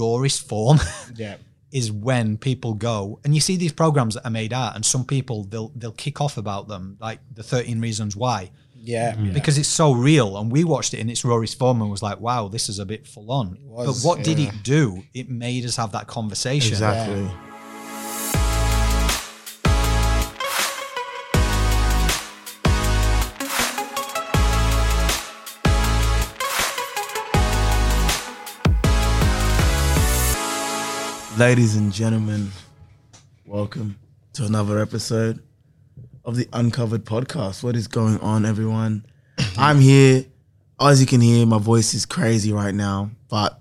rawest form Yeah. is when people go and you see these programs that are made out and some people they'll they'll kick off about them like the 13 reasons why. Yeah. Mm-hmm. because it's so real and we watched it in its rawest form and was like wow this is a bit full on. But was, what did it do? It made us have that conversation. Exactly. Ladies and gentlemen, welcome to another episode of the Uncovered Podcast. What is going on, everyone? I'm here. As you can hear, my voice is crazy right now, but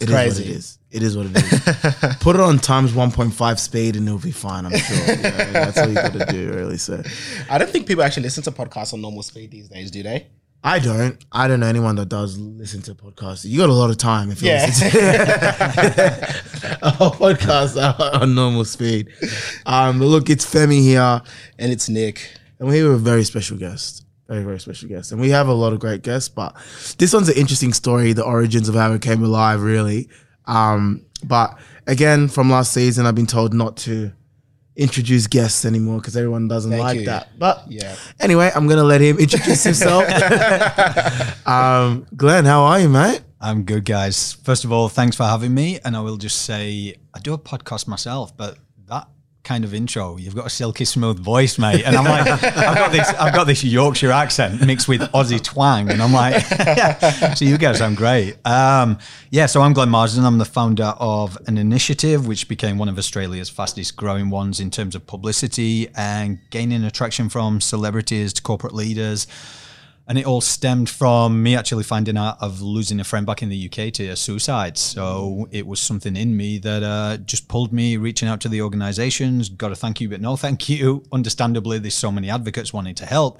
it is what it is. It is what it is. Put it on times 1.5 speed and it'll be fine, I'm sure. That's all you gotta do, really. So I don't think people actually listen to podcasts on normal speed these days, do they? I don't. I don't know anyone that does listen to podcasts. You got a lot of time if you Yeah. listen to a podcast on normal speed. Um, but look, it's Femi here, And it's Nick. and we have a very special guest. Very, very special guest. And we have a lot of great guests, but this one's an interesting story, the origins of how it came alive, really. Um, but again, from last season, I've been told not to introduce guests anymore because everyone doesn't Thank like you. that. But Yeah. Anyway, I'm gonna let him introduce himself. um, Glenn, how are you, mate? i'm good guys first of all thanks for having me and i will just say i do a podcast myself but that kind of intro. You've got a silky smooth voice mate. And i'm like i've got this i've got this yorkshire accent mixed with aussie twang. And i'm like yeah. so you guys sound great. Um yeah so i'm glenn marsden. I'm the founder of an initiative which became one of australia's fastest growing ones in terms of publicity and gaining attraction from celebrities to corporate leaders and it all stemmed from me actually finding out of losing a friend back in the UK to a suicide. So it was something in me that uh, just pulled me reaching out to the organizations. Got a thank you, but no thank you. Understandably, there's so many advocates wanting to help.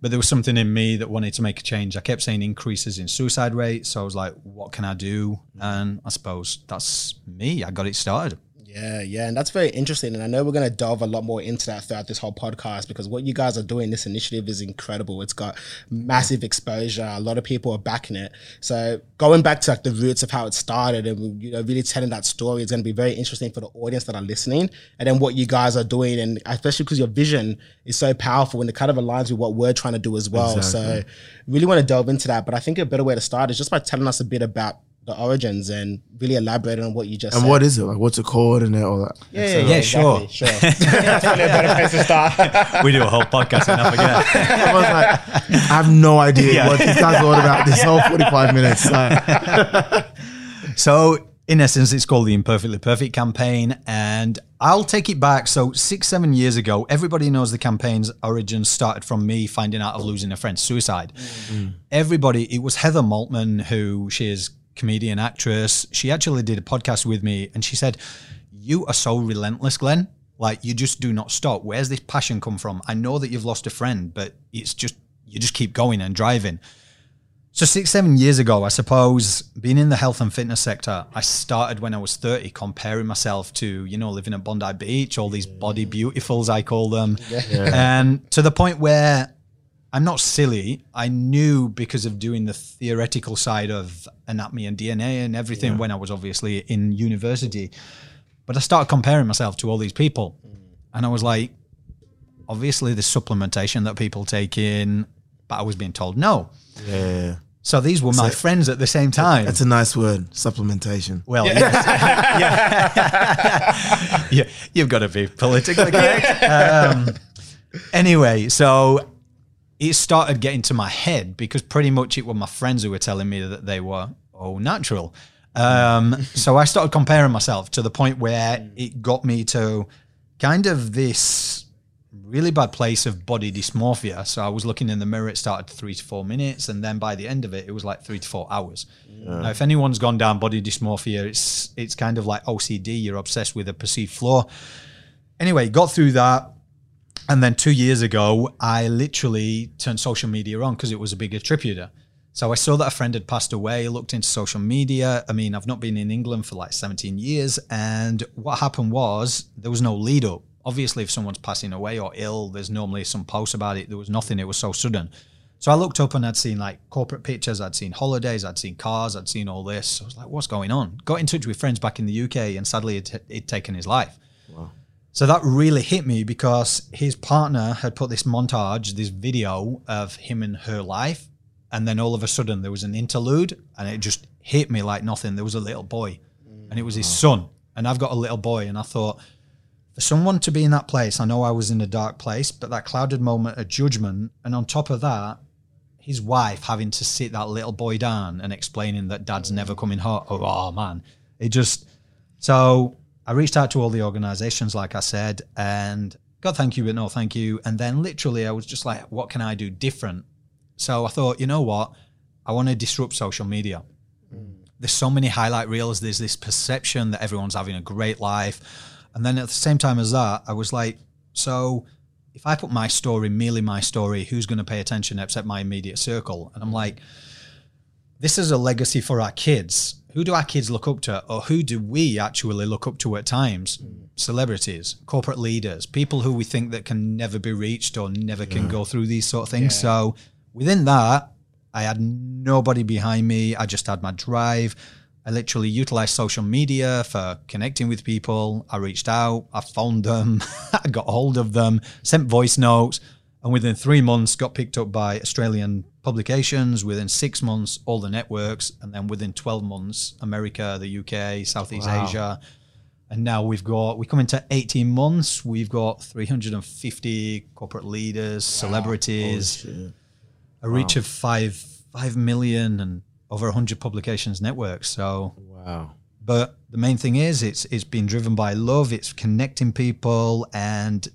But there was something in me that wanted to make a change. I kept saying increases in suicide rates. So I was like, what can I do? And I suppose that's me. I got it started. Yeah, yeah, and that's very interesting. And I know we're going to delve a lot more into that throughout this whole podcast because what you guys are doing, this initiative is incredible. It's got massive exposure. A lot of people are backing it. So going back to like the roots of how it started and you know really telling that story is going to be very interesting for the audience that are listening. And then what you guys are doing, and especially because your vision is so powerful and it kind of aligns with what we're trying to do as well. So really want to delve into that. But I think a better way to start is just by telling us a bit about the origins and really elaborate on what you just And said. what is it? Like, what's it called and all that? Yeah, yeah, Yeah, exactly, Sure. That's probably a better place to start. we do a whole podcast and I forget. I was like, I have no idea Yeah. what these guys thought about this whole 45 minutes. Like, So, in essence, it's called the Imperfectly Perfect campaign. And I'll take it back. So, six, seven years ago, everybody knows the campaign's origins started from me finding out of losing a friend's suicide. Mm. Everybody, it was Heather Maltman, who she is comedian, actress. She actually did a podcast with me and she said, You are so relentless, Glenn. Like, you just do not stop. Where's this passion come from? I know that you've lost a friend, but it's just, you just keep going and driving. So six, seven years ago, I suppose, being in the health and fitness sector, I started when I was 30, comparing myself to, you know, living at Bondi Beach, all these body beautifuls, I call them. And to the point where I'm not silly. I knew because of doing the theoretical side of anatomy and DNA and everything when I was obviously in university. But I started comparing myself to all these people. And I was like, obviously, the supplementation that people take in, but I was being told no. yeah. So these were my friends at the same time. That's a nice word, supplementation. well, yes. yeah. yeah, you've got to be politically correct. Um, anyway, so it started getting to my head because pretty much it were my friends who were telling me that they were all natural. Um, so I started comparing myself to the point where it got me to kind of this really bad place of body dysmorphia. So I was looking in the mirror, it started three to four minutes, and then by the end of it, it was like three to four hours. Now, if anyone's gone down body dysmorphia, it's it's kind of like OCD. You're obsessed with a perceived flaw. Anyway, got through that. And then two years ago, I literally turned social media on because it was a big attributor. So I saw that a friend had passed away, looked into social media. I mean, I've not been in England for like 17 years. And what happened was there was no lead up. Obviously, if someone's passing away or ill, there's normally some posts about it. There was nothing, it was so sudden. So I looked up and I'd seen like corporate pictures, I'd seen holidays, I'd seen cars, I'd seen all this. I was like, what's going on? Got in touch with friends back in the UK and sadly it he'd taken his life. So that really hit me because his partner had put this montage, this video of him and her life. And then all of a sudden there was an interlude and it just hit me like nothing. There was a little boy and it was his mm. son. And I've got a little boy. And I thought, for someone to be in that place, I know I was in a dark place, but that clouded moment of judgment. And on top of that, his wife having to sit that little boy down and explaining that dad's never mm. coming home. Oh, oh man. It just, so I reached out to all the organizations, like I said, and God, thank you, but no, thank you. And then literally, I was just like, what can I do different? So I thought, you know what? I want to disrupt social media. Mm. There's so many highlight reels. There's this perception that everyone's having a great life. And then at the same time as that, I was like, so if I put my story, merely my story, who's going to pay attention except my immediate circle? And I'm mm. like, this is a legacy for our kids. Who do our kids look up to, or who do we actually look up to at times? Mm. Celebrities, corporate leaders, people who we think that can never be reached or never can go through these sort of things. So within that, I had nobody behind me. I just had my drive. I literally utilized social media for connecting with people. I reached out, I phoned them, I got hold of them, sent voice notes, and within three months got picked up by Australian publications. Within six months, all the networks, and then within 12 months, America, the UK, Southeast Wow. Asia. And now we've got, we come into 18 months, we've got 350 corporate leaders, celebrities, Shit. a reach of five five million and over 100 publications networks so Wow. but the main thing is it's it's been driven by love it's connecting people and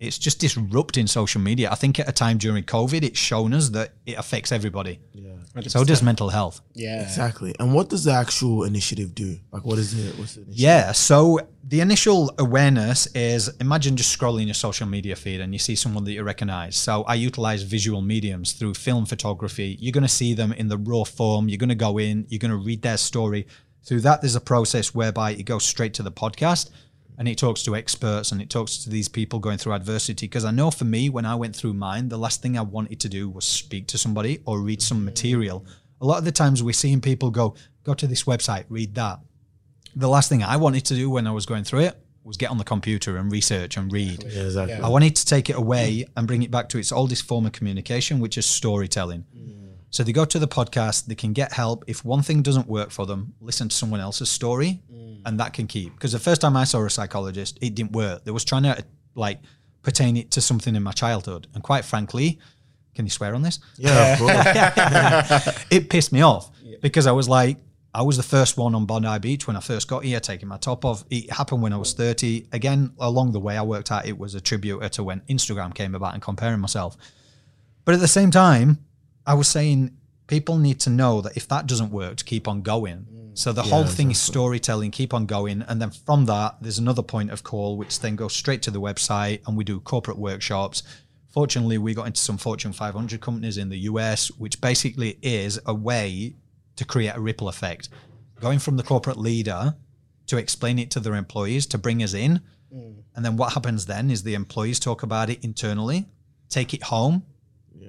it's just disrupting social media i think at a time during covid it's shown us that it affects everybody Yeah. so does mental health Yeah. Exactly. And what does the actual initiative do? Like, what is it? What's the initiative? Yeah. So the initial awareness is imagine just scrolling your social media feed and you see someone that you recognize. So I utilize visual mediums through film photography. You're going to see them in the raw form. You're going to go in, you're going to read their story. Through that, there's a process whereby it goes straight to the podcast and it talks to experts and it talks to these people going through adversity. Because I know for me, when I went through mine, the last thing I wanted to do was speak to somebody or read some material. A lot of the times we're seeing people go, go to this website, read that the last thing I wanted to do when I was going through it was get on the computer and research and read. Yeah, exactly. Yeah. I wanted to take it away and bring it back to its oldest form of communication, which is storytelling. Mm. So they go to the podcast, they can get help. If one thing doesn't work for them, listen to someone else's story, mm. and that can keep. Because the first time I saw a psychologist, it didn't work. They was trying to like pertain it to something in my childhood, and quite frankly, can you swear on this? Yeah, of course. it pissed me off because I was like, I was the first one on Bondi Beach when I first got here, taking my top off. It happened when I was 30. Again, along the way, I worked out it was a tribute to when Instagram came about and comparing myself. But at the same time, I was saying people need to know that if that doesn't work, to keep on going. Mm. So the whole thing is storytelling, keep on going. And then from that, there's another point of call, which then goes straight to the website and we do corporate workshops. Fortunately, we got into some Fortune 500 companies in the US, which basically is a way to create a ripple effect. Going from the corporate leader to explain it to their employees to bring us in. Mm. And then what happens then is the employees talk about it internally, take it home.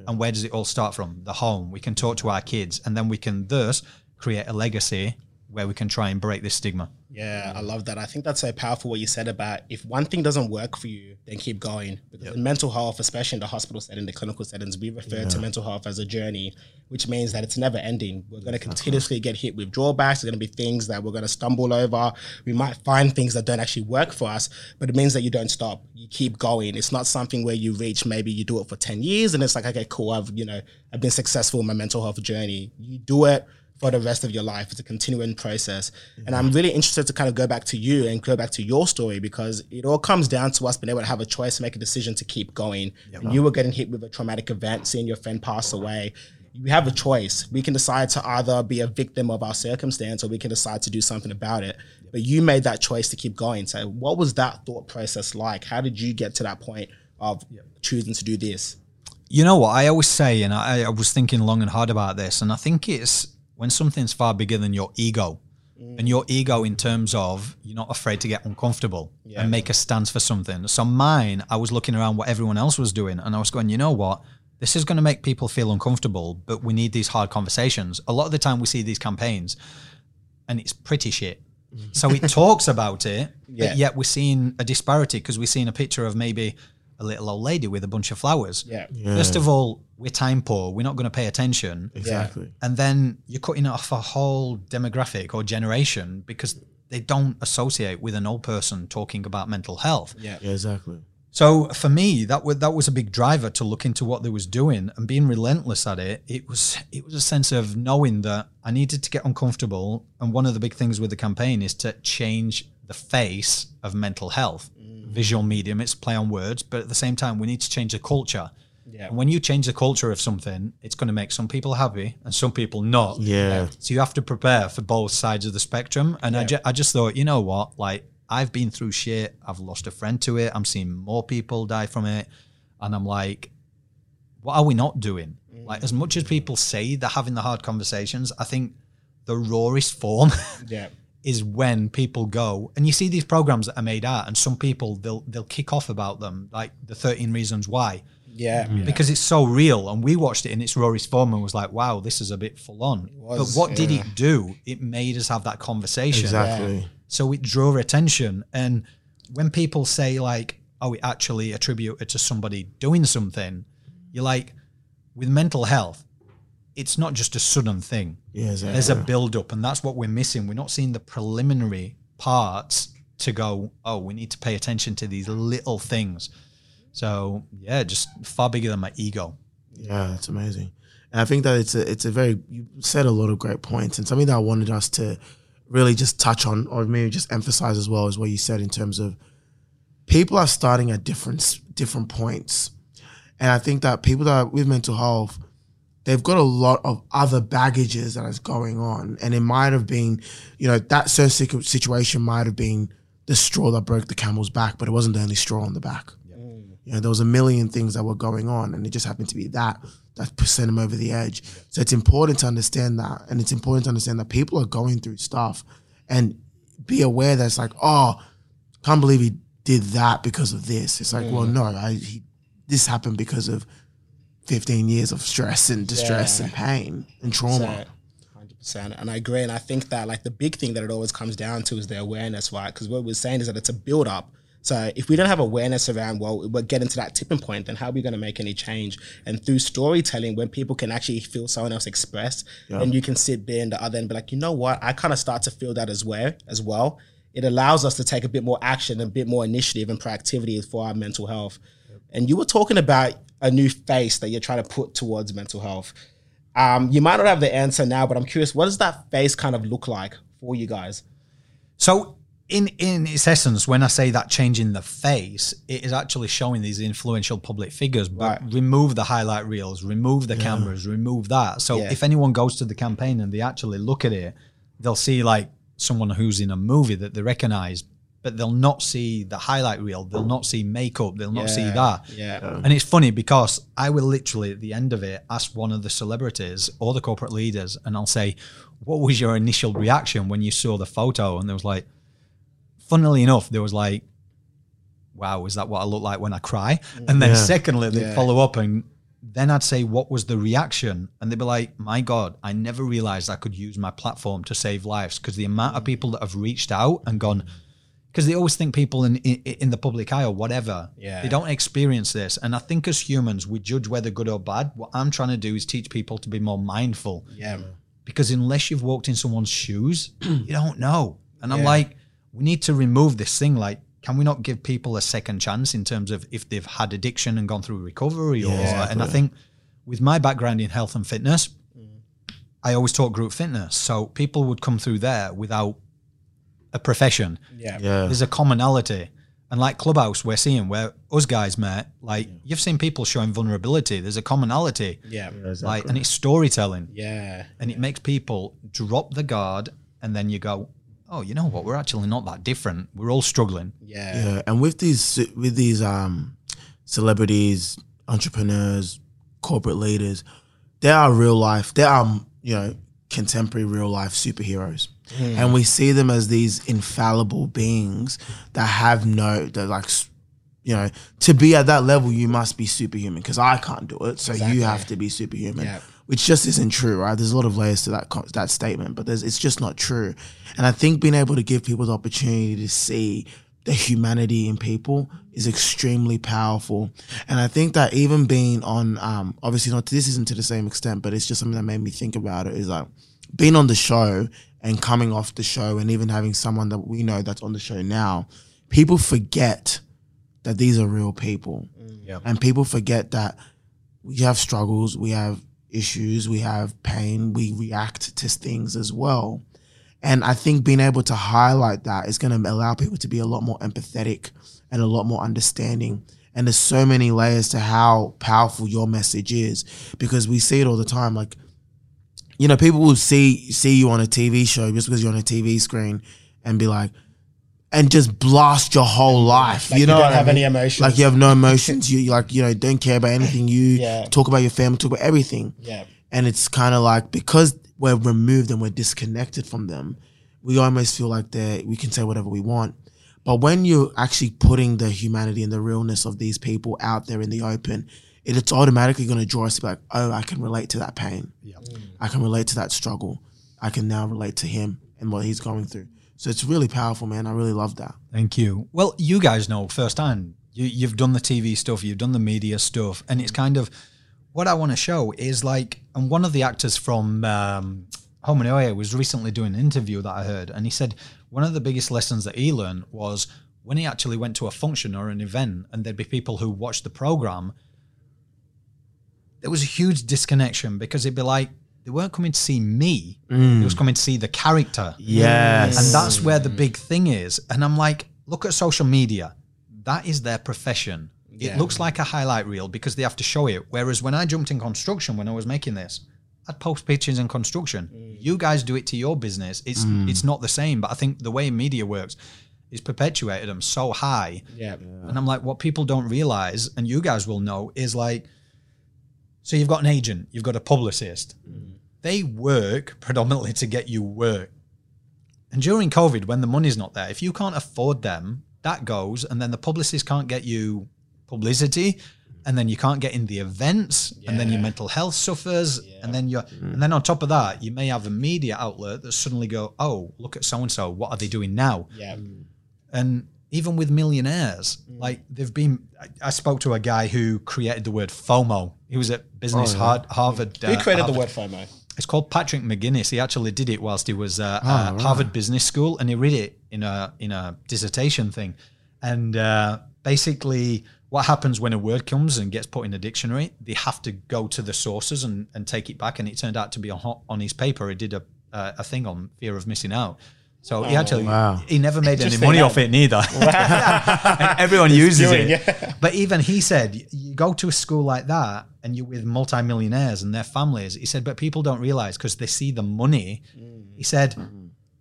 And where does it all start from? The home. We can talk to our kids and then we can thus create a legacy where we can try and break this stigma. Yeah, I love that. I think that's so powerful what you said about if one thing doesn't work for you, then keep going. Because in mental health, especially in the hospital setting, the clinical settings, we refer to mental health as a journey, which means that it's never ending. We're going to continuously get hit with drawbacks. There's going to be things that we're going to stumble over. We might find things that don't actually work for us, but it means that you don't stop. You keep going. It's not something where you reach, maybe you do it for 10 years and it's like, okay, cool. I've, you know, I've been successful in my mental health journey. You do it for the rest of your life. It's a continuing process. And I'm mm-hmm. really interested to kind of go back to you and go back to your story because it all comes down to us being able to have a choice, make a decision to keep going. And you were getting hit with a traumatic event, seeing your friend pass away. We have a choice. We can decide to either be a victim of our circumstance or we can decide to do something about it. But you made that choice to keep going. So what was that thought process like? How did you get to that point of choosing to do this? You know what I always say, and I, I was thinking long and hard about this, and I think it's when something's far bigger than your ego, and your ego in terms of you're not afraid to get uncomfortable and make a stance for something. So mine, I was looking around what everyone else was doing, and I was going, you know what? this is going to make people feel uncomfortable, but we need these hard conversations. A lot of the time we see these campaigns and it's pretty shit. Mm-hmm. So it talks about it, Yeah. but yet we're seeing a disparity because we're seeing a picture of maybe a little old lady with a bunch of flowers. Yeah. First of all, we're time poor. We're not going to pay attention. Exactly. And then you're cutting off a whole demographic or generation because they don't associate with an old person talking about mental health. Yeah. Yeah, exactly. So for me, that was that was a big driver to look into what they was doing and being relentless at it. It was it was a sense of knowing that I needed to get uncomfortable. And one of the big things with the campaign is to change the face of mental health. Mm. Visual medium, it's play on words, but at the same time, we need to change the culture. Yeah. And when you change the culture of something, it's going to make some people happy and some people not. Yeah. So you have to prepare for both sides of the spectrum. And I, ju- I just thought, you know what? Like, I've been through shit. I've lost a friend to it. I'm seeing more people die from it. And I'm like, what are we not doing? Mm. Like, as much as people say they're having the hard conversations, I think the rawest form Yeah. is when people go and you see these programs that are made out and some people they'll they'll kick off about them like the 13 reasons why. Yeah. Mm-hmm. because it's so real and we watched it in its rawest form and was like wow this is a bit full on. Was, but what did it do? It made us have that conversation. Exactly. so it drew attention and when people say like oh it actually attributed to somebody doing something you're like with mental health it's not just a sudden thing Yeah, exactly. there's a build up and that's what we're missing we're not seeing the preliminary parts to go oh we need to pay attention to these little things so yeah just far bigger than my ego Yeah, that's amazing. And I think that it's a it's a very you said a lot of great points and something that I wanted us to really just touch on or maybe just emphasize as well is what you said in terms of people are starting at different different points. And I think that people that are with mental health, they've got a lot of other baggages that is going on. And it might have been, you know, that certain situation might have been the straw that broke the camel's back, but it wasn't the only straw on the back. Mm. You know, there was a million things that were going on, and it just happened to be that that sent him over the edge. So it's important to understand that, and it's important to understand that people are going through stuff, and be aware that it's like, oh, can't believe he did that because of this. It's like, mm. well, no, I, he, this happened because of 15 years of stress and distress Yeah. and pain and trauma. Hundred percent, and I agree. And I think that like the big thing that it always comes down to is the awareness, right? Because what we're saying is that it's a build up. So if we don't have awareness around, well, we're getting to that tipping point, then how are we going to make any change? And through storytelling, when people can actually feel someone else express, and you can sit there in the other end and be like, you know what? I kind of start to feel that as well. As well, it allows us to take a bit more action, a bit more initiative and proactivity for our mental health. And you were talking about a new face that you're trying to put towards mental health. Um, you might not have the answer now, but I'm curious, what does that face kind of look like for you guys? So in in its essence, when I say that change in the face, it is actually showing these influential public figures. But Right. remove the highlight reels, remove the cameras, remove that. So Yeah. if anyone goes to the campaign and they actually look at it, they'll see like someone who's in a movie that they recognize, but they'll not see the highlight reel. They'll not see makeup. They'll not see that. yeah. And it's funny because I will literally at the end of it ask one of the celebrities or the corporate leaders, and I'll say, "What was your initial reaction when you saw the photo?" And there was like, funnily enough, there was like, "Wow, is that what I look like when I cry?" And then Yeah. secondly, they'd Yeah. follow up and. Then I'd say, what was the reaction? And they'd be like, my God, I never realized I could use my platform to save lives because the amount of mm. people that have reached out and gone, because they always think people in, in in the public eye or whatever, Yeah. they don't experience this. And I think as humans, we judge whether good or bad. What I'm trying to do is teach people to be more mindful Yeah. because unless you've walked in someone's shoes, you don't know. And I'm like, we need to remove this thing. Like, can we not give people a second chance in terms of if they've had addiction and gone through recovery? Or and I think with my background in health and fitness, I always taught group fitness, so people would come through there without a profession Yeah. Yeah. there's a commonality. And like Clubhouse, we're seeing where us guys met, like you've seen people showing vulnerability. There's a commonality. Yeah. Like, and it's storytelling. Yeah. And it makes people drop the guard and then you go, Oh, you know what? We're actually not that different. We're all struggling. Yeah. Yeah, and with these with these um celebrities, entrepreneurs, corporate leaders, they are real life. They are you know contemporary real life superheroes, and we see them as these infallible beings that have no that like you know, to be at that level, you must be superhuman because I can't do it. So Exactly. you have to be superhuman, Yeah. which just isn't true, right? There's a lot of layers to that that statement, but there's, it's just not true. And I think being able to give people the opportunity to see the humanity in people is extremely powerful. And I think that even being on, um, obviously not this isn't to the same extent, but it's just something that made me think about it. Is like being on the show and coming off the show, and even having someone that we know that's on the show now, people forget that these are real people, mm. Yeah. and people forget that we have struggles, we have issues, we have pain, we react to things as well. And I think being able to highlight that is going to allow people to be a lot more empathetic and a lot more understanding. And there's so many layers to how powerful your message is because we see it all the time. Like, you know, people will see see you on a TV show just because you're on a TV screen and be like, and just blast your whole life. Like you know, you don't what I have any emotions. Like you have no emotions. You you like you know don't care about anything. You Yeah. talk about your family, talk about everything. yeah. And it's kind of like because we're removed and we're disconnected from them, we almost feel like that we can say whatever we want. But when you're actually putting the humanity and the realness of these people out there in the open, it, it's automatically going to draw us to be like, oh, I can relate to that pain. I can relate to that struggle. I can now relate to him and what he's going through. So it's really powerful, man. I really love that. Thank you. Well, you guys know firsthand. You, you've done the TV stuff, you've done the media stuff, and it's kind of what I want to show is like, and one of the actors from um, Home and Away was recently doing an interview that I heard, and he said one of the biggest lessons that he learned was when he actually went to a function or an event, and there'd be people who watched the program. There was a huge disconnection because it'd be like they weren't coming to see me; they was mm. coming to see the character. Yes. And that's where the big thing is. And I'm like, look at social media. That is their profession. Yeah. It looks like a highlight reel because they have to show it. Whereas when I jumped in construction, when I was making this, I'd post pictures in construction. Mm. You guys do it to your business. It's mm. it's not the same. But I think the way media works is perpetuated them so high. Yeah. And I'm like, what people don't realize, and you guys will know, is like, so you've got an agent, you've got a publicist. They work predominantly to get you work. And during COVID, when the money's not there, if you can't afford them, that goes, and then the publicist can't get you publicity, and then you can't get in the events, and then your mental health suffers, and then you're, mm. and then on top of that, you may have a media outlet that suddenly go, oh, look at so and so, what are they doing now? Yeah. Mm. and even with millionaires like they've been I, I spoke to a guy who created the word fomo. He was at business Har- harvard Who uh, created the word FOMO? it's called patrick mcginnis he actually did it whilst he was uh, at harvard business school and he read it in a in a dissertation thing. And uh, basically what happens when a word comes and gets put in a dictionary they have to go to the sources and, and take it back and it turned out to be on, on his paper. He did a, a thing on fear of missing out so he actually wow. he never made any money off it neither. And everyone uses doing, it. yeah. But even he said, you go to a school like that and you're with multimillionaires and their families. He said, but people don't realize because they see the money. He said,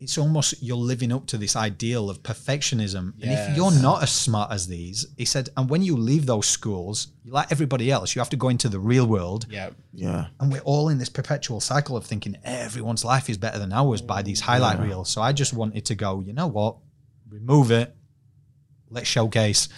it's almost you're living up to this ideal of perfectionism. And if you're not as smart as these, he said, and when you leave those schools, like everybody else, you have to go into the real world. Yeah. Yeah. And we're all in this perpetual cycle of thinking everyone's life is better than ours by these highlight reels. So I just wanted to go, you know what? Remove it. Let's showcase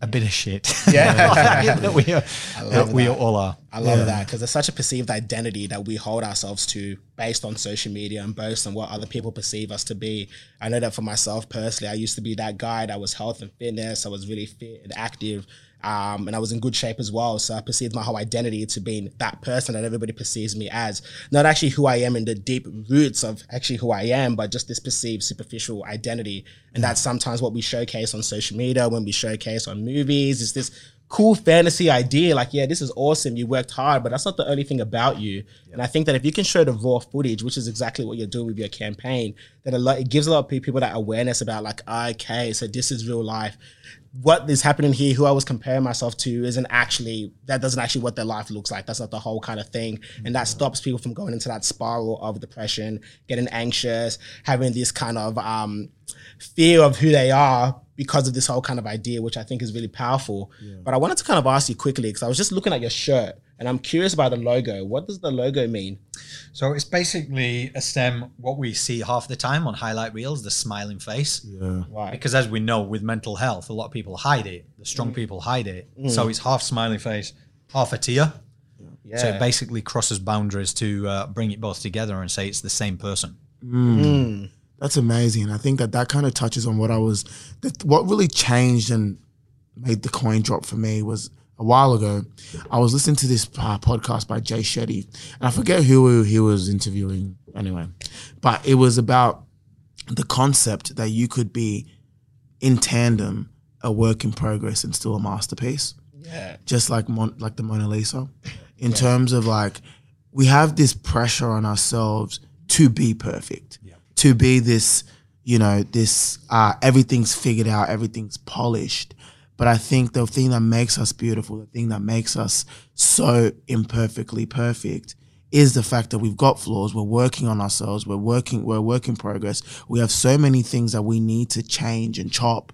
a bit of shit. Yeah. that we, are, that we all are. I love that because it's such a perceived identity that we hold ourselves to based on social media and based on what other people perceive us to be. I know that for myself personally, I used to be that guy that was health and fitness. I was really fit and active. Um, and I was in good shape as well. So I perceived my whole identity to being that person that everybody perceives me as. Not actually who I am in the deep roots of actually who I am, but just this perceived superficial identity. And that's sometimes what we showcase on social media, when we showcase on movies, is this cool fantasy idea like yeah this is awesome you worked hard but that's not the only thing about you. And i think that if you can show the raw footage which is exactly what you're doing with your campaign that a lot it gives a lot of people that awareness about like okay so this is real life. What is happening here who i was comparing myself to isn't actually that doesn't actually what their life looks like. That's not the whole kind of thing. And that stops people from going into that spiral of depression getting anxious having this kind of um fear of who they are because of this whole kind of idea, which I think is really powerful. But I wanted to kind of ask you quickly because I was just looking at your shirt And I'm curious about the logo. What does the logo mean? So it's basically a stem, what we see half the time on highlight reels, the smiling face. Yeah. Right. Because as we know, with mental health, a lot of people hide it. The strong mm. people hide it. Mm. So it's half smiling face, half a tear. Yeah. So it basically crosses boundaries to uh, bring it both together and say it's the same person. Mm. That's amazing. I think that that kind of touches on what I was, that what really changed and made the coin drop for me was a while ago. I was listening to this uh, podcast by Jay Shetty, and I forget who he was interviewing anyway, but it was about the concept that you could be in tandem a work in progress and still a masterpiece yeah. just like Mon- like the Mona Lisa, in terms of like we have this pressure on ourselves to be perfect, to be this, you know, this uh, everything's figured out, everything's polished. But I think the thing that makes us beautiful, the thing that makes us so imperfectly perfect, is the fact that we've got flaws. We're working on ourselves. We're working. We're a work in progress. We have so many things that we need to change and chop.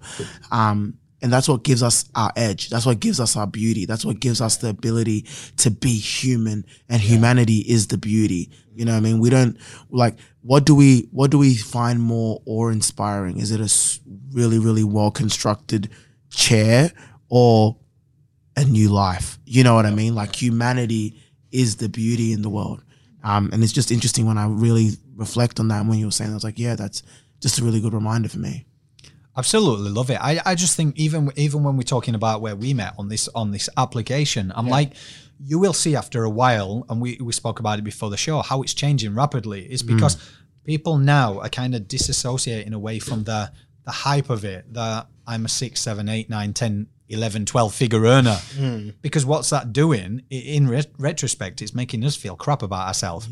Um, and that's what gives us our edge. That's what gives us our beauty. That's what gives us the ability to be human. And humanity is the beauty. You know what I mean? We don't like, what do we, what do we find more awe inspiring? Is it a really, really well constructed chair or a new life? You know what I mean? Like humanity is the beauty in the world. Um, and it's just interesting when I really reflect on that. And when you were saying, I was like, yeah, that's just a really good reminder for me. Absolutely love it. I, I just think even even when we're talking about where we met on this on this application, I'm like, you will see after a while, and we, we spoke about it before the show, how it's changing rapidly. Is hmm. because people now are kind of disassociating away from the the hype of it, the I'm a six, seven, eight, nine, 10, 11, 12 figure earner. Because what's that doing? In re- retrospect, it's making us feel crap about ourselves.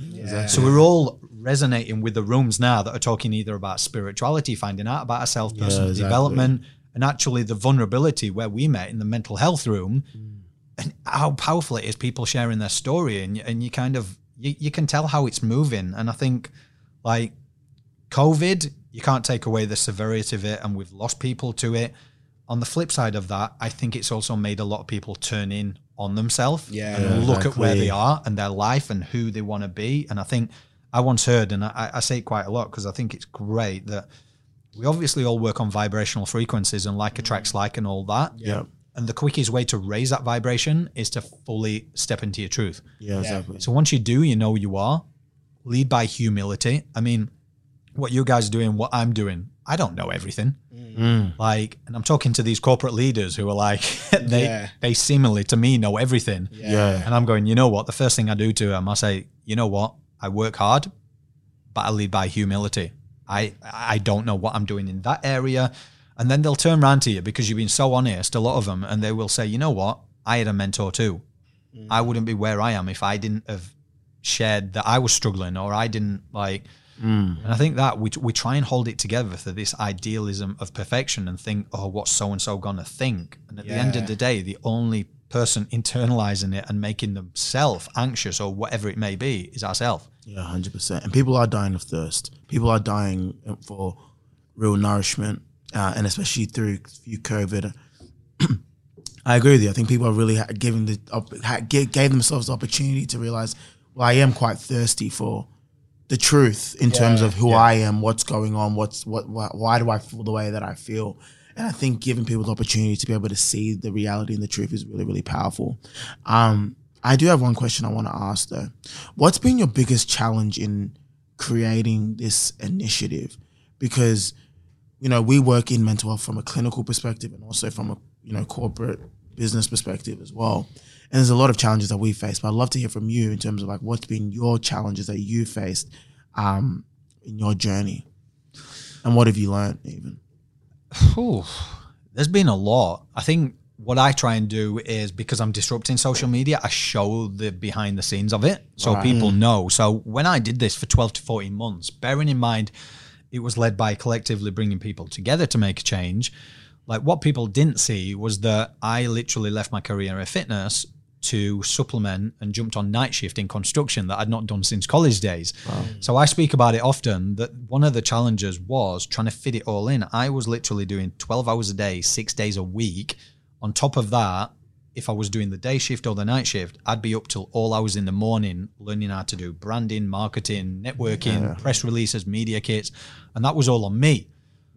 So we're all resonating with the rooms now that are talking either about spirituality, finding out about ourselves, personal exactly. development, and actually the vulnerability where we met in the mental health room mm. and how powerful it is people sharing their story and, you- and you kind of you, you can tell how it's moving and i think like covid you can't take away the severity of it and we've lost people to it on the flip side of that i think it's also made a lot of people turn in on themselves Yeah. and look at where they are and their life and who they want to be and i think i once heard and i, I say it quite a lot because i think it's great that we obviously all work on vibrational frequencies and like attracts mm. like and all that Yeah. and the quickest way to raise that vibration is to fully step into your truth. Yeah, exactly. So once you do, you know who you are. Lead by humility. I mean, what you guys are doing, what I'm doing, I don't know everything. Mm. Like, and I'm talking to these corporate leaders who are like, they Yeah. they seemingly to me know everything. Yeah. And I'm going, you know what? The first thing I do to them, I say, you know what? I work hard, but I lead by humility. I I don't know what I'm doing in that area. And then they'll turn around to you because you've been so honest, a lot of them, and they will say, you know what? I had a mentor too. I mm. wouldn't be where I am if I didn't have shared that I was struggling or I didn't like. And I think that we, we try and hold it together for this idealism of perfection and think, oh, what's so and so gonna think? And at the end of the day, the only person internalizing it and making themselves anxious or whatever it may be is ourselves. Yeah, hundred percent. And people are dying of thirst. People are dying for real nourishment, uh, and especially through through COVID. I agree with you. I think people are really ha- giving the op- ha- gave, gave themselves the opportunity to realize, well, I am quite thirsty for the truth in terms of who I am, what's going on, what's what, why, why do I feel the way that I feel. And I think giving people the opportunity to be able to see the reality and the truth is really, really powerful. Um, I do have one question I want to ask though. What's been your biggest challenge in creating this initiative? Because, you know, we work in mental health from a clinical perspective and also from a, you know, corporate business perspective as well. And there's a lot of challenges that we face, but I'd love to hear from you in terms of like what's been your challenges that you faced um, in your journey. And what have you learned even? Whew. There's been a lot. I think what I try and do is because I'm disrupting social media, I show the behind the scenes of it so people know. So when I did this for 12 to 14 months, bearing in mind it was led by collectively bringing people together to make a change, like what people didn't see was that I literally left my career in fitness to supplement and jumped on night shift in construction that I'd not done since college days. So I speak about it often that one of the challenges was trying to fit it all in. I was literally doing 12 hours a day, six days a week. On top of that, if I was doing the day shift or the night shift, I'd be up till all hours in the morning learning how to do branding, marketing, networking, press releases, media kits, and that was all on me.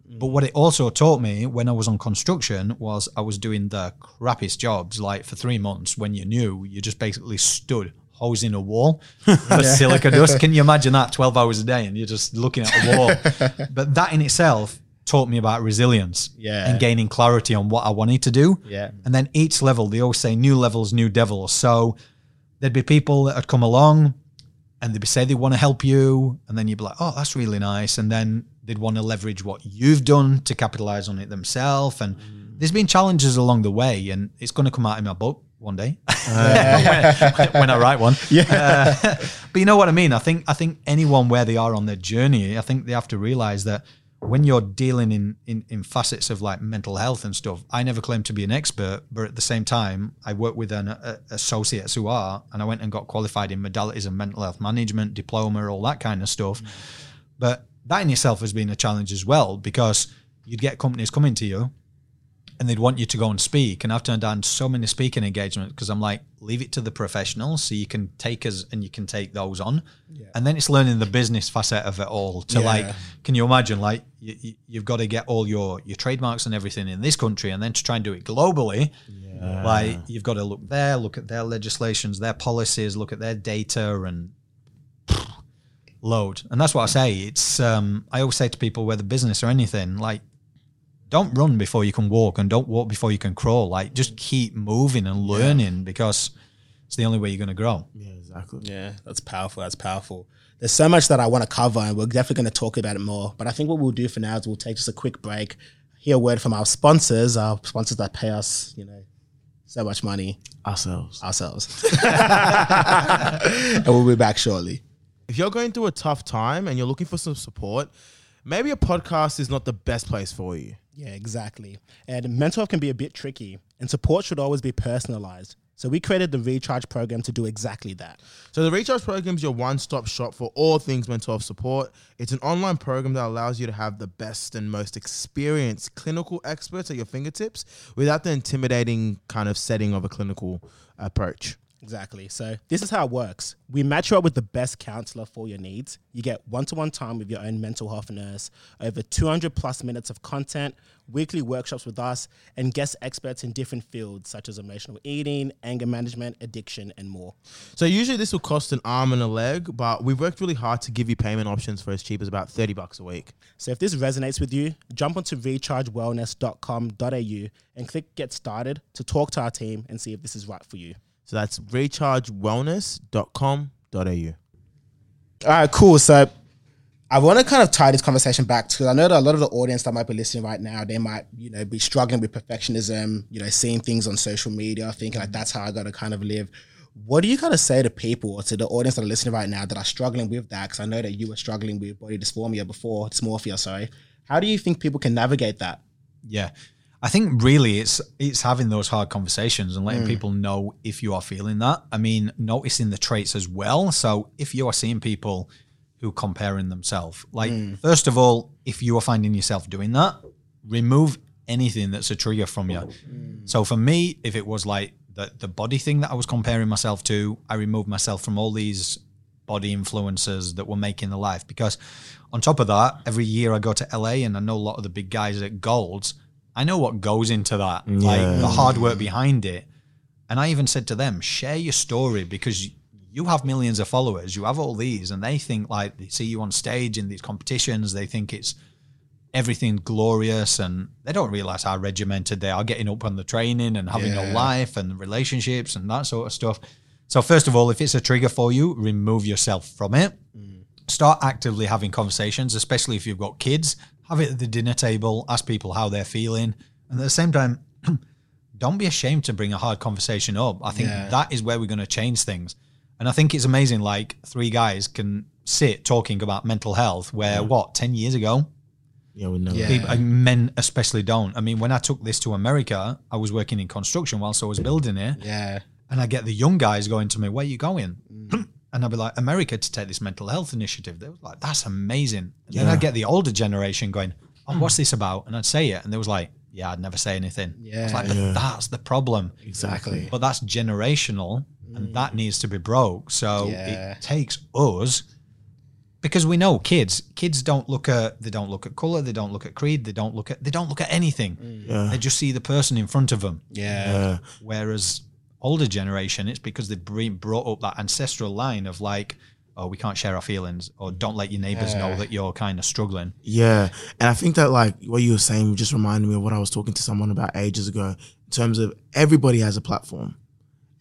But what it also taught me when I was on construction was I was doing the crappiest jobs. Like for three months, when you knew, you just basically stood hosing a wall for silica dust. Can you imagine that? 12 hours a day and you're just looking at a wall. but that in itself taught me about resilience Yeah. and gaining clarity on what I wanted to do. Yeah. And then each level, they always say new levels, new devils. So there'd be people that had come along and they'd say they want to help you. And then you'd be like, oh, that's really nice. And then they'd want to leverage what you've done to capitalize on it themselves. And mm. there's been challenges along the way, and it's going to come out in my book one day uh. when, when I write one. Yeah. Uh, but you know what I mean? I think I think anyone where they are on their journey, I think they have to realize that when you're dealing in, in, in facets of like mental health and stuff, I never claim to be an expert, but at the same time, I work with an a, associates who are, and I went and got qualified in modalities of mental health management, diploma, all that kind of stuff. Mm. But that in itself has been a challenge as well because you'd get companies coming to you and they'd want you to go and speak. And I've turned down so many speaking engagements because I'm like, leave it to the professionals so you can take us and you can take those on. And then it's learning the business facet of it all to Yeah. like, can you imagine like you, you've got to get all your, your trademarks and everything in this country and then to try and do it globally, like you've got to look there, look at their legislations, their policies, look at their data and load. And that's what I say. It's um, I always say to people, whether business or anything, like don't run before you can walk and don't walk before you can crawl. Like just keep moving and learning because it's the only way you're going to grow. Yeah, exactly. Yeah, that's powerful. That's powerful. There's so much that I want to cover, and we're definitely going to talk about it more. But I think what we'll do for now is we'll take just a quick break, hear a word from our sponsors, our sponsors that pay us, you know, so much money Ourselves. ourselves. and we'll be back shortly. If you're going through a tough time and you're looking for some support, maybe a podcast is not the best place for you. Yeah, exactly. And mental health can be a bit tricky, and support should always be personalized. So we created the Recharge program to do exactly that. So the Recharge program is your one-stop shop for all things mental health support. It's an online program that allows you to have the best and most experienced clinical experts at your fingertips without the intimidating kind of setting of a clinical approach. Exactly. So this is how it works. We match you up with the best counselor for your needs. You get one-to-one time with your own mental health nurse, over 200 plus minutes of content, weekly workshops with us, and guest experts in different fields such as emotional eating, anger management, addiction, and more. So usually this will cost an arm and a leg, but we've worked really hard to give you payment options for as cheap as about 30 bucks a week. So if this resonates with you, jump onto rechargewellness.com.au and click get started to talk to our team and see if this is right for you. So that's rechargewellness.com.au. All right, cool. So I want to kind of tie this conversation back because I know that a lot of the audience that might be listening right now, they might, you know, be struggling with perfectionism, you know, seeing things on social media, thinking like that's how I got to kind of live. What do you kind of say to people or to the audience that are listening right now that are struggling with that? Because I know that you were struggling with body dysmorphia before, dysmorphia, sorry. How do you think people can navigate that? Yeah. I think really it's it's having those hard conversations and letting mm. people know if you are feeling that. I mean, noticing the traits as well. So if you are seeing people who are comparing themselves, like mm. first of all, if you are finding yourself doing that, remove anything that's a trigger from you. Mm. So for me, if it was like the the body thing that I was comparing myself to, I removed myself from all these body influences that were making the life. Because on top of that, every year I go to LA and I know a lot of the big guys at Golds. I know what goes into that, like the hard work behind it. And I even said to them, share your story because you have millions of followers. You have all these, and they think like they see you on stage in these competitions. They think it's everything glorious, and they don't realize how regimented they are getting up on the training and having Yeah. no life and relationships and that sort of stuff. So first of all, if it's a trigger for you, remove yourself from it. Mm. Start actively having conversations, especially if you've got kids. Have it at the dinner table. Ask people how they're feeling, and at the same time, don't be ashamed to bring a hard conversation up. I think Yeah. that is where we're going to change things. And I think it's amazing. Like three guys can sit talking about mental health, where what ten years ago, Yeah, we know. Yeah. people, men especially don't. I mean, when I took this to America, I was working in construction whilst I was building it, Yeah. and I get the young guys going to me, "Where you going?" Mm. And I'd be like, "America to take this mental health initiative." They were like, "That's amazing." And then Yeah. I get the older generation going, "Oh, hmm. what's this about?" And I'd say it, and they was like, yeah, I'd never say anything. Yeah. It's like, but that's the problem. Exactly. But that's generational and that hmm. needs to be broke. So Yeah. it takes us because we know kids, kids don't look at they don't look at color, they don't look at creed, they don't look at they don't look at anything. Hmm. Yeah. They just see the person in front of them. Yeah. Yeah. Whereas older generation, it's because they bring, brought up that ancestral line of like, oh, we can't share our feelings, or don't let your neighbors know that you're kind of struggling. Yeah, and I think that like what you were saying just reminded me of what I was talking to someone about ages ago. In terms of everybody has a platform,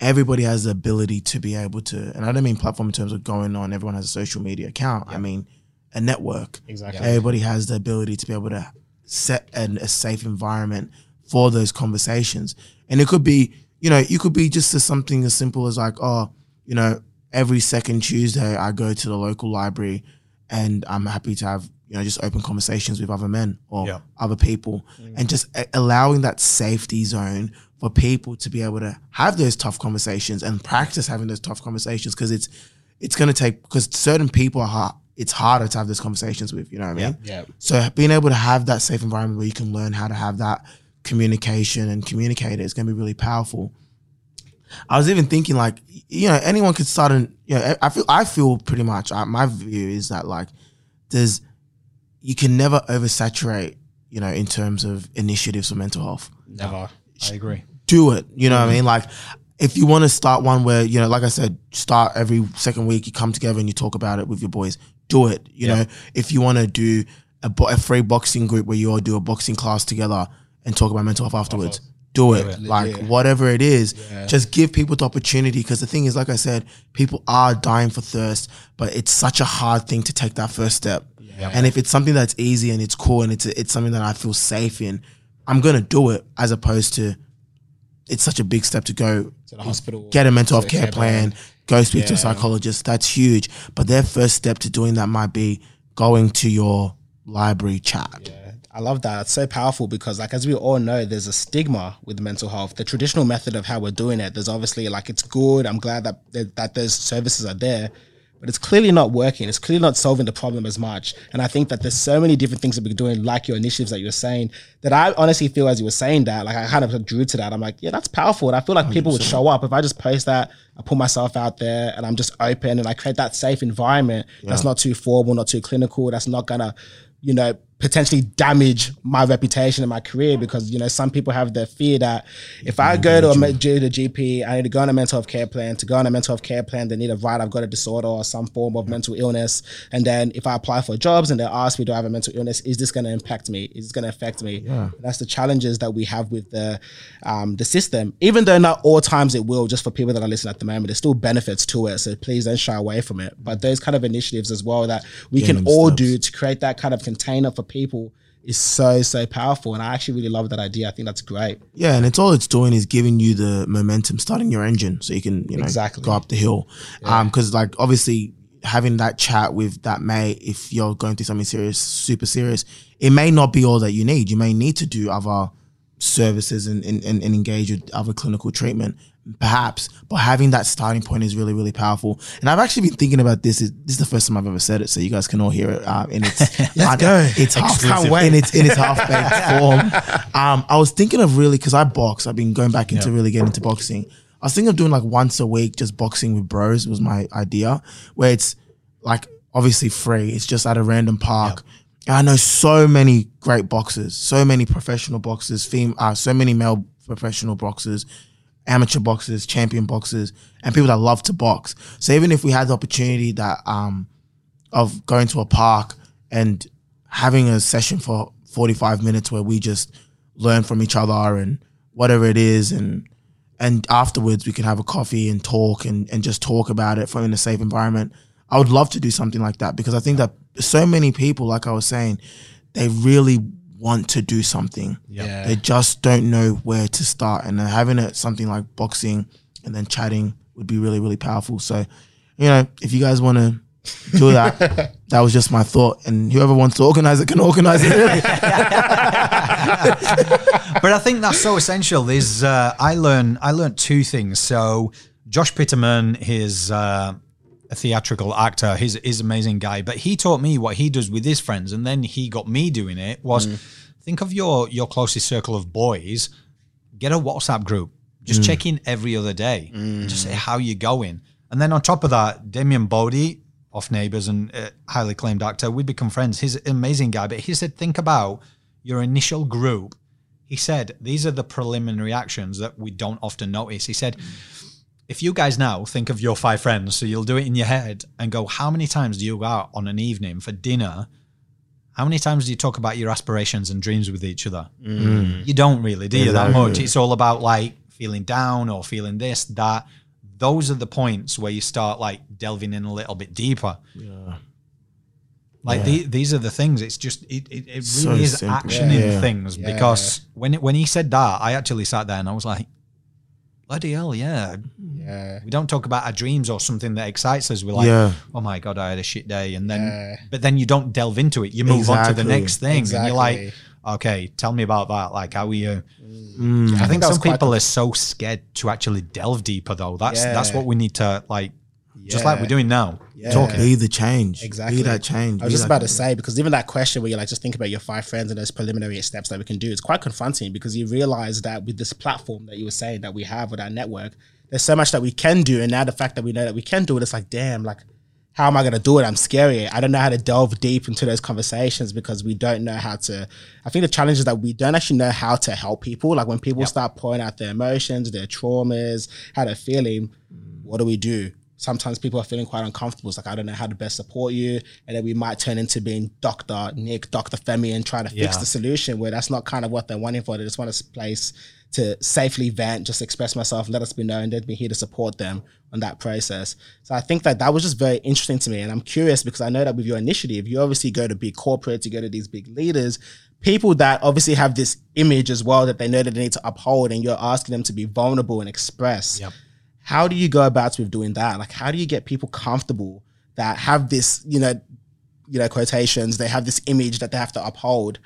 everybody has the ability to be able to, and I don't mean platform in terms of going on. Everyone has a social media account. I mean a network. Exactly. Everybody has the ability to be able to set an, a safe environment for those conversations, and it could be, you know, you could be just as something as simple as like, oh, you know, every second Tuesday I go to the local library and I'm happy to have you know just open conversations with other men or Yeah. other people mm. and just allowing that safety zone for people to be able to have those tough conversations and practice having those tough conversations because it's it's going to take because certain people are hard, it's harder to have those conversations with you know what I mean Yeah. so being able to have that safe environment where you can learn how to have that communication and communicate it is going to be really powerful I was even thinking like, you know, anyone could start an, you know, I feel, I feel pretty much, I, my view is that like, there's, you can never oversaturate, you know, in terms of initiatives for mental health. Never. I agree. Do it. You know what I mm-hmm. mean? Like, if you want to start one where, you know, like I said, start every second week, you come together and you talk about it with your boys, do it. You know, if you want to do a, bo- a free boxing group where you all do a boxing class together and talk about mental health afterwards, do it. Like, whatever it is, just give people the opportunity. Because the thing is, like I said, people are dying for thirst, but it's such a hard thing to take that first step. And if it's something that's easy and it's cool and it's, it's something that I feel safe in, I'm going to do it as opposed to, it's such a big step to go To the hospital. get a mental health care plan, go speak to a psychologist. That's huge. But their first step to doing that might be going to your library chat. I love that. It's so powerful because, like, as we all know, there's a stigma with mental health. The traditional method of how we're doing it, there's obviously like it's good. I'm glad that that, those services are there, but it's clearly not working. It's clearly not solving the problem as much. And I think that there's so many different things that we're doing, like your initiatives that you're saying, that I honestly feel as you were saying that, like I kind of drew to that. I'm like, yeah, that's powerful. And I feel like people would show up if I just post that. I put myself out there and I'm just open and I create that safe environment that's not too formal, not too clinical. That's not gonna you know, potentially damage my reputation and my career because, you know, some people have the fear that if I go to a to the GP, I need to go on a mental health care plan. To go on a mental health care plan, they need to write I've got a disorder or some form of mental illness. And then if I apply for jobs and they ask me, do I have a mental illness? Is this going to impact me? Is this going to affect me? That's the challenges that we have with the um, the system. Even though not all times it will, just for people that are listening at the moment, there's still benefits to it. So please don't shy away from it. But those kind of initiatives as well that we can all steps. do to create that kind of container for people is so so powerful and i actually really love that idea i think that's great Yeah, and it's all it's doing is giving you the momentum, starting your engine, so you can you know Exactly. go up the hill. Um, because like obviously having that chat with that mate, if you're going through something serious, super serious, it may not be all that you need. You may need to do other services and and, and, and engage with other clinical treatment, perhaps. But having that starting point is really really powerful. And I've actually been thinking about this. This is the first time I've ever said it, so you guys can all hear it. Um, in its Let's go. It's half Can't wait. in its in its half baked form. Um, I was thinking of really because I box. I've been going back into really getting into boxing. I was thinking of doing like once a week, just boxing with bros was my idea. Where it's like obviously free. It's just at a random park. And I know so many great boxers, so many professional boxers, fem- uh, so many male professional boxers, amateur boxers, champion boxers, and people that love to box. So even if we had the opportunity that um, of going to a park and having a session for 45 minutes where we just learn from each other and whatever it is and and afterwards we can have a coffee and talk and, and just talk about it from in a safe environment. I would love to do something like that because I think that so many people, like I was saying, they really want to do something. Yeah. They just don't know where to start. And then having it something like boxing and then chatting would be really, really powerful. So, you know, if you guys want to do that, that was just my thought. And whoever wants to organize it can organize it. But I think that's so essential. There's uh, I learn I learned two things. So Josh Piterman his uh, a theatrical actor. He's he's an amazing guy. But he taught me what he does with his friends, and then he got me doing it. Was mm. think of your your closest circle of boys. Get a WhatsApp group. Just mm. check in every other day. and Just mm. say how you going. And then on top of that, Damien Bodie, off Neighbours and uh, highly claimed actor, we become friends. He's an amazing guy. But he said, think about your initial group. He said these are the preliminary actions that we don't often notice. He said if you guys now think of your five friends, so you'll do it in your head and go, how many times do you go out on an evening for dinner? How many times do you talk about your aspirations and dreams with each other? Mm. You don't really, do you? That much. It's all about like feeling down or feeling this, that. Those are the points where you start like delving in a little bit deeper. Yeah. Like the, these are the things. It's just it, it, it really So is simple. action Yeah. in things Yeah. because when it, when he said that, I actually sat there and I was like, bloody hell, yeah. Yeah. We don't talk about our dreams or something that excites us. We're like, Yeah. oh my god, I had a shit day, and then Yeah. but then you don't delve into it. You move on to the next thing, and you're like, okay, tell me about that. Like, how are you? Mm. I think some people are so scared to actually delve deeper, though. That's that's what we need to like, just like we're doing now, Yeah. talking. Be the change. Exactly. Be that change. I was Be just about to say because even that question where you're like just think about your five friends and those preliminary steps that we can do, it's quite confronting because you realize that with this platform that you were saying that we have with our network, there's so much that we can do, and now the fact that we know that we can do it, it's like damn, like how am I gonna do it? I'm scary. I don't know how to delve deep into those conversations because we don't know how to. I think the challenge is that we don't actually know how to help people. Like when people start pouring out their emotions, their traumas, how they're feeling, what do we do? Sometimes people are feeling quite uncomfortable. It's like I don't know how to best support you, and then we might turn into being Doctor Nick, Doctor Femi, and try to fix Yeah. the solution. Where that's not kind of what they're wanting for. They just want a place to safely vent, just express myself, let us be known, they'd be here to support them on that process. So I think that that was just very interesting to me, and I'm curious because I know that with your initiative, you obviously go to big corporates, you go to these big leaders, people that obviously have this image as well that they know that they need to uphold, and you're asking them to be vulnerable and express Yep. How do you go about with doing that? Like, how do you get people comfortable that have this, you know, you know, quotations? They have this image that they have to uphold.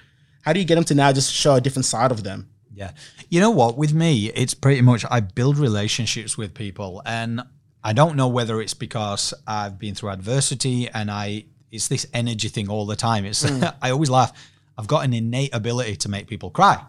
How do you get them to now just show a different side of them? Yeah. You know what? With me, it's pretty much I build relationships with people. And I don't know whether it's because I've been through adversity and I, it's this energy thing all the time. It's, hmm. I always laugh. I've got an innate ability to make people cry.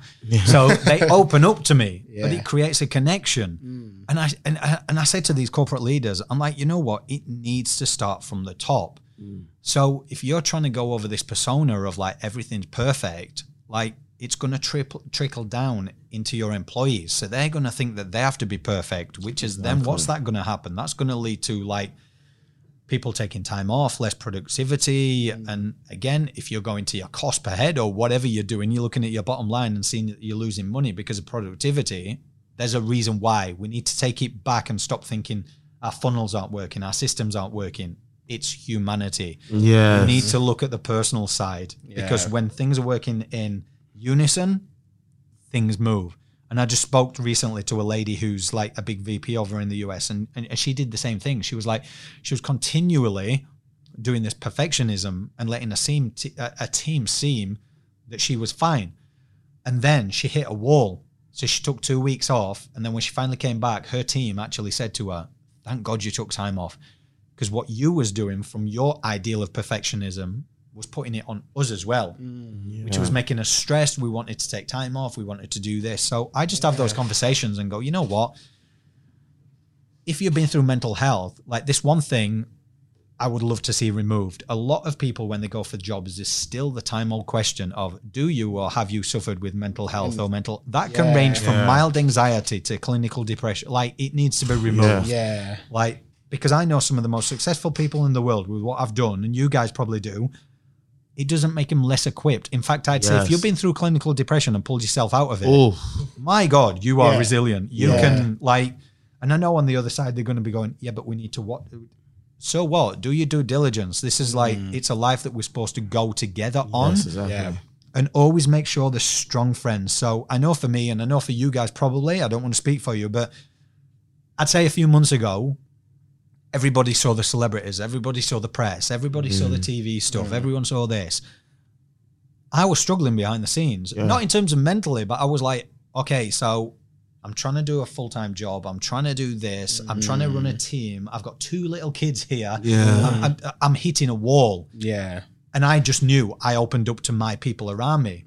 So they open up to me, but it creates a connection. Hmm. And I, and, uh, and I say to these corporate leaders, I'm like, you know what? It needs to start from the top. Mm. So if you're trying to go over this persona of like everything's perfect, like it's going to trickle trickle down into your employees. So they're going to think that they have to be perfect, which is then what's that going to happen? That's going to lead to like people taking time off, less productivity. Mm. And again, if you're going to your cost per head or whatever you're doing, you're looking at your bottom line and seeing that you're losing money because of productivity. There's a reason why we need to take it back and stop thinking our funnels aren't working, our systems aren't working. It's humanity. Yes. You need to look at the personal side because when things are working in unison, things move. And I just spoke recently to a lady who's like a big VP over in the US, and, and she did the same thing. She was like, she was continually doing this perfectionism and letting a, seem t- a, a team seem that she was fine. And then she hit a wall. So she took two weeks off. And then when she finally came back, her team actually said to her, Thank God you took time off. Because what you was doing from your ideal of perfectionism was putting it on us as well, mm-hmm. which was making us stressed. We wanted to take time off. We wanted to do this. So I just have those conversations and go, you know what? If you've been through mental health, like this one thing I would love to see removed. A lot of people, when they go for jobs, is still the time old question of do you or have you suffered with mental health or mm. mental that can Yeah. range from Yeah. mild anxiety to clinical depression. Like it needs to be removed. Yeah. Like because I know some of the most successful people in the world with what I've done, and you guys probably do. It doesn't make them less equipped. In fact, I'd say if you've been through clinical depression and pulled yourself out of it, Oh, my God, you are Yeah. resilient. You Yeah. can like, and I know on the other side they're going to be going, yeah, but we need to what? So what? Do your due diligence. This is like mm. it's a life that we're supposed to go together on, yes, exactly. Yeah. and always make sure there's strong friends. So I know for me, and I know for you guys probably. I don't want to speak for you, but I'd say a few months ago, everybody saw the celebrities, everybody saw the press, everybody saw the mm. TV stuff, everyone saw this. I was struggling behind the scenes, not in terms of mentally, but I was like, okay, so I'm trying to do a full time job. I'm trying to do this. I'm trying to run a team. I've got two little kids here. Yeah. I'm, I'm, I'm hitting a wall. Yeah. And I just knew I opened up to my people around me.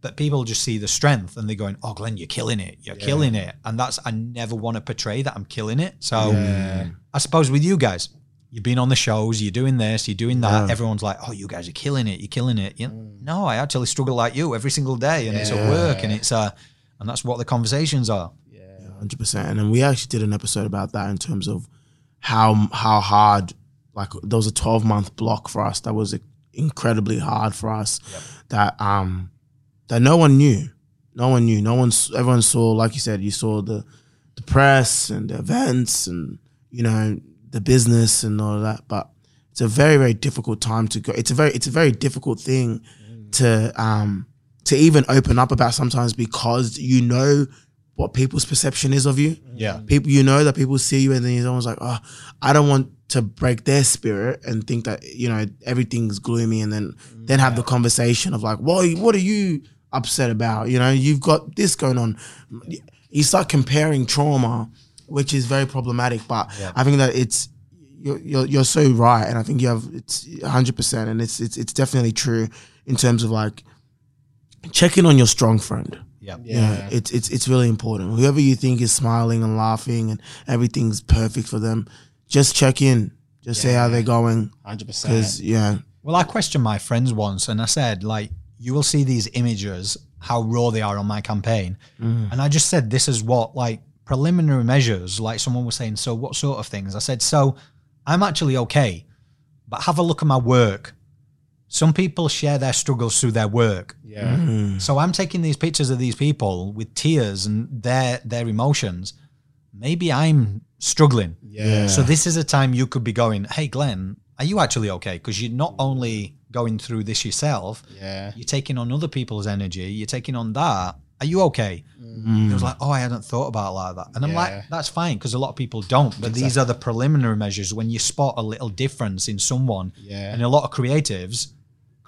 But people just see the strength and they're going, "Oh, Glenn, you're killing it. You're killing it." And that's I never want to portray that I'm killing it. So I suppose with you guys, you've been on the shows, you're doing this, you're doing that. Everyone's like, "Oh, you guys are killing it. You're killing it." You know, No, I actually struggle like you every single day, and it's at work, and it's uh, and that's what the conversations are. Yeah, hundred percent. And then we actually did an episode about that in terms of how how hard like there was a twelve month block for us that was incredibly hard for us that um that no one knew, no one knew, no one everyone saw like you said you saw the the press and the events and you know the business and all of that, but it's a very very difficult time to go. It's a very it's a very difficult thing to um to even open up about sometimes because you know what people's perception is of you. Yeah. People, you know that people see you and then you're almost like, oh, I don't want to break their spirit and think that you know everything's gloomy, and then then have the conversation of like, well, what are you upset about? You know, you've got this going on. You start comparing trauma, which is very problematic. But I think that it's you're, you're you're so right, and I think you have it's 100, percent and it's it's it's definitely true in terms of like checking on your strong friend. Yeah. Yeah, it's it's it's really important. Whoever you think is smiling and laughing and everything's perfect for them, just check in. Just say how they're going. Hundred percent. Because yeah, Well, I questioned my friends once and I said, like, you will see these images, how raw they are on my campaign. Mm. And I just said, this is what, like, preliminary measures, like someone was saying, so what sort of things? I said, so I'm actually okay, but have a look at my work. Some people share their struggles through their work. Yeah. Mm-hmm. So I'm taking these pictures of these people with tears and their their emotions. Maybe I'm struggling. Yeah. So this is a time you could be going, "Hey Glenn, are you actually okay?" Because you're not only going through this yourself, Yeah. you're taking on other people's energy. You're taking on that. Are you okay? Mm-hmm. It was like, "Oh, I hadn't thought about like that," and I'm Yeah. like, "That's fine," because a lot of people don't. But these are the preliminary measures when you spot a little difference in someone. Yeah. And a lot of creatives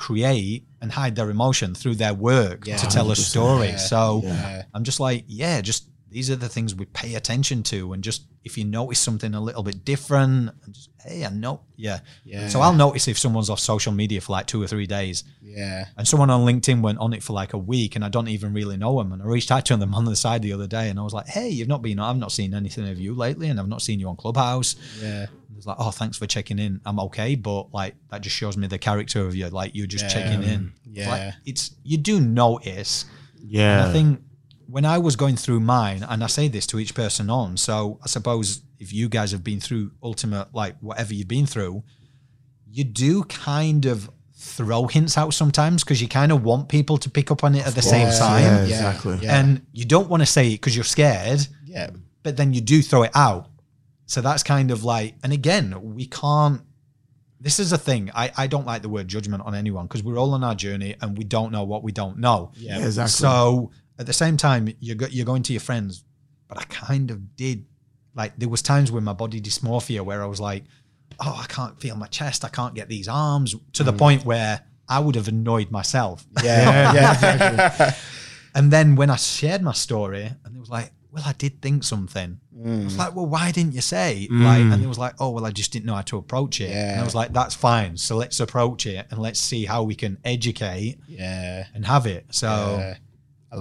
create and hide their emotion through their work Yeah, to tell a story. Yeah. So Yeah. I'm just like, yeah, just these are the things we pay attention to, and just if you notice something a little bit different, and just hey, I know, yeah. Yeah. So I'll notice if someone's off social media for like two or three days, Yeah. and someone on LinkedIn went on it for like a week, and I don't even really know them, and I reached out to them on the side the other day, and I was like, hey, you've not been, I've not seen anything of you lately, and I've not seen you on Clubhouse. Yeah. It was like, oh, thanks for checking in. I'm okay, but like that just shows me the character of you. Like you're just Yeah. checking in. Um, it's Yeah. like it's you do notice. And yeah, I think when I was going through mine, and I say this to each person on, so I suppose if you guys have been through ultimate, like whatever you've been through, you do kind of throw hints out sometimes because you kind of want people to pick up on it at the same course, time. yeah, Yeah. exactly. Yeah. And you don't want to say it because you're scared Yeah. but then you do throw it out. So that's kind of like, and again, we can't. This is a thing. I, I don't like the word judgment on anyone because we're all on our journey and we don't know what we don't know. Yeah. Yeah, exactly. So at the same time, you're go, you're going to your friends, but I kind of did. Like there was times with my body dysmorphia where I was like, oh, I can't feel my chest. I can't get these arms to the mm. point where I would have annoyed myself. Yeah. Yeah. Exactly. And then when I shared my story, and it was like, well, I did think something. I was like, well, why didn't you say? Like, and it was like, oh, well, I just didn't know how to approach it. Yeah. And I was like, that's fine. So let's approach it and let's see how we can educate Yeah. and have it. So Yeah.